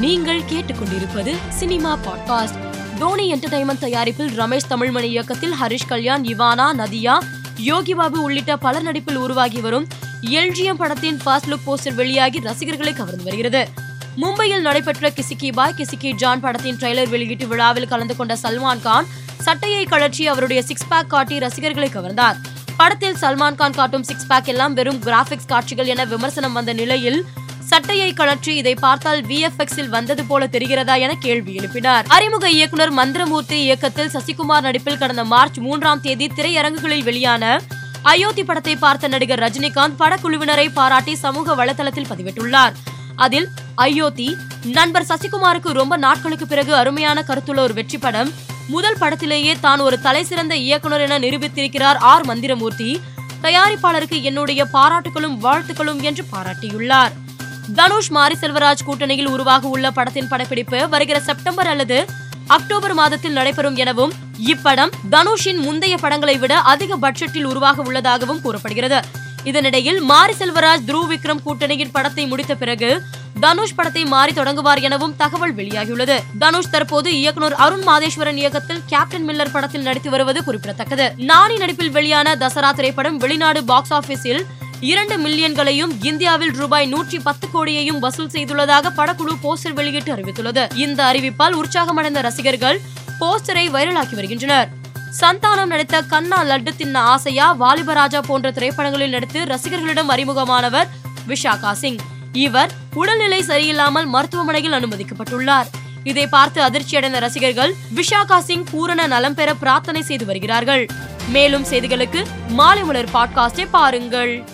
நீங்கள் கேட்டுக்கொண்டிருப்பது cinema podcast. Dhoni entertainment தயாரிப்பில் ரமேஷ் தமிழ்மணி இயக்கத்தில் ஹரிஷ் கல்யாண் இவானா நதியா யோகி பாபு உள்ளிட்ட பலர் நடிப்பில் உருவாகி வரும் எல்ஜிஎம் படத்தின் ஃபர்ஸ்ட் லுக் போஸ்டர் வெளியாகி ரசிகர்களை கவர்ந்து வருகிறது. மும்பையில் நடைபெற்ற கிசிகி பாய் கிசிக்கி ஜான் படத்தின் ட்ரெய்லர் வெளியீட்டு விழாவில் கலந்து கொண்ட சல்மான் கான் சட்டையை கழற்றி அவருடைய சிக்ஸ் பேக் காட்டி ரசிகர்களை கவர்ந்தார். படத்தில் சல்மான் கான் காட்டும் சிக்ஸ் பேக் எல்லாம் வெறும் கிராபிக்ஸ் காட்சிகள் என விமர்சனம் வந்த நிலையில் சட்டையை கழற்றி இதை பார்த்தால் விஎஃப்எக்ஸில் வந்தது போல தெரிகிறதா என கேள்வி எழுப்பினார். அறிமுக இயக்குனர் மந்திரமூர்த்தி இயக்கத்தில் சசிகுமார் நடிப்பில் கடந்த மார்ச் மூன்றாம் தேதி திரையரங்குகளில் வெளியான அயோத்தி படத்தை பார்த்த நடிகர் ரஜினிகாந்த் படக்குழுவினரை பாராட்டி சமூக வலைதளத்தில் பதிவிட்டுள்ளார். அதில் அயோத்தி நண்பர் சசிகுமாருக்கு ரொம்ப நாட்களுக்கு பிறகு அருமையான கருத்துள்ள ஒரு வெற்றி படம் முதல் படத்திலேயே தான் ஒரு தலைசிறந்த இயக்குனர் என நிரூபித்திருக்கிறார் ஆர் மந்திரமூர்த்தி தயாரிப்பாளருக்கு என்னுடைய பாராட்டுகளும் வாழ்த்துக்களும் என்று பாராட்டியுள்ளார். தனுஷ் மாரி செல்வராஜ் கூட்டணியில் உருவாக உள்ள படத்தின் படப்பிடிப்பு வருகிற செப்டம்பர் அல்லது அக்டோபர் மாதத்தில் நடைபெறும் எனவும் இப்படம் தனுஷின் முந்தைய படங்களை விட அதிக பட்ஜெட்டில் உருவாக உள்ளதாகவும் கூறப்படுகிறது. இதனிடையில் மாரி செல்வராஜ் துருவ் விக்ரம் கூட்டணியின் படத்தை முடித்த பிறகு தனுஷ் படத்தை மாறி தொடங்குவார் எனவும் தகவல் வெளியாகியுள்ளது. தனுஷ் தற்போது இயக்குனர் அருண் மாதேஸ்வரன் இயக்கத்தில் கேப்டன் மில்லர் படத்தில் நடித்து வருவது குறிப்பிடத்தக்கது. நானி நடிப்பில் வெளியான தசரா திரைப்படம் வெளிநாடு பாக்ஸ் ஆபீஸில் இரண்டு மில்லியன்களையும் இந்தியாவில் ரூபாய் நூற்றி பத்து கோடியையும் வசூல் செய்துள்ளதாக படக்குழு போஸ்டர் வெளியிட்டு அறிவித்துள்ளது. இந்த அறிவிப்பால் உற்சாகமடைந்த ரசிகர்கள் போஸ்டரை வைரலாக்கி வருகின்றனர். சந்தானம் நடித்த கண்ணா லட்டு தின்ன ஆசையா வாலிபராஜா போன்ற திரைப்படங்களில் நடித்து ரசிகர்களிடம் அறிமுகமானவர் விஷாகா சிங். இவர் உடல்நிலை சரியில்லாமல் மருத்துவமனையில் அனுமதிக்கப்பட்டுள்ளார். இதை பார்த்து அதிர்ச்சியடைந்த ரசிகர்கள் விஷாகா சிங் பூரண நலம் பெற பிரார்த்தனை செய்து வருகிறார்கள். மேலும் செய்திகளுக்கு மாலை மலர் பாட்காஸ்டை பாருங்கள்.